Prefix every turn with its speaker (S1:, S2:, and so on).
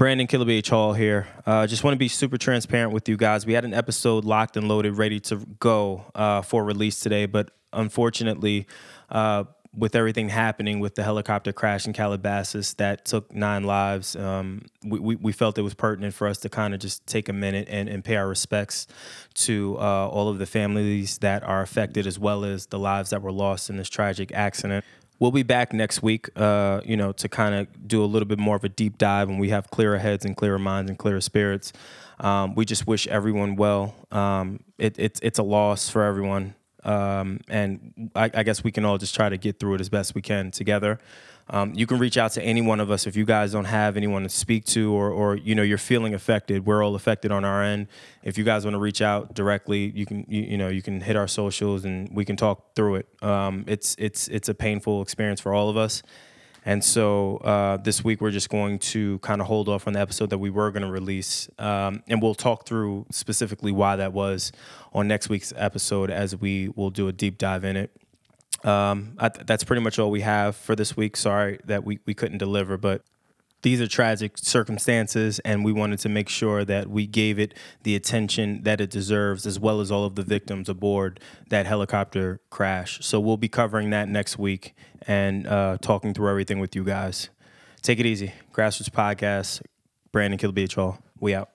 S1: Brandon Killer Hall here. Uh, just want to be super transparent with you guys. We had an episode locked and loaded, ready to go uh, for release today, but unfortunately, uh, with everything happening with the helicopter crash in Calabasas that took nine lives, um, we, we, we felt it was pertinent for us to kind of just take a minute and, and pay our respects to uh, all of the families that are affected, as well as the lives that were lost in this tragic accident. We'll be back next week, uh, you know, to kind of do a little bit more of a deep dive, and we have clearer heads and clearer minds and clearer spirits. Um, we just wish everyone well. Um, it, it's it's a loss for everyone, um, and I, I guess we can all just try to get through it as best we can together. Um, you can reach out to any one of us if you guys don't have anyone to speak to, or, or you know you're feeling affected. We're all affected on our end. If you guys want to reach out directly, you can you, you know you can hit our socials and we can talk through it. Um, it's it's it's a painful experience for all of us. And so uh, this week we're just going to kind of hold off on the episode that we were going to release, um, and we'll talk through specifically why that was on next week's episode as we will do a deep dive in it. Um, I, that's pretty much all we have for this week. Sorry that we, we couldn't deliver, but these are tragic circumstances, and we wanted to make sure that we gave it the attention that it deserves, as well as all of the victims aboard that helicopter crash. So we'll be covering that next week and uh, talking through everything with you guys. Take it easy. Grassroots Podcast, Brandon Kill Beach Hall. We out.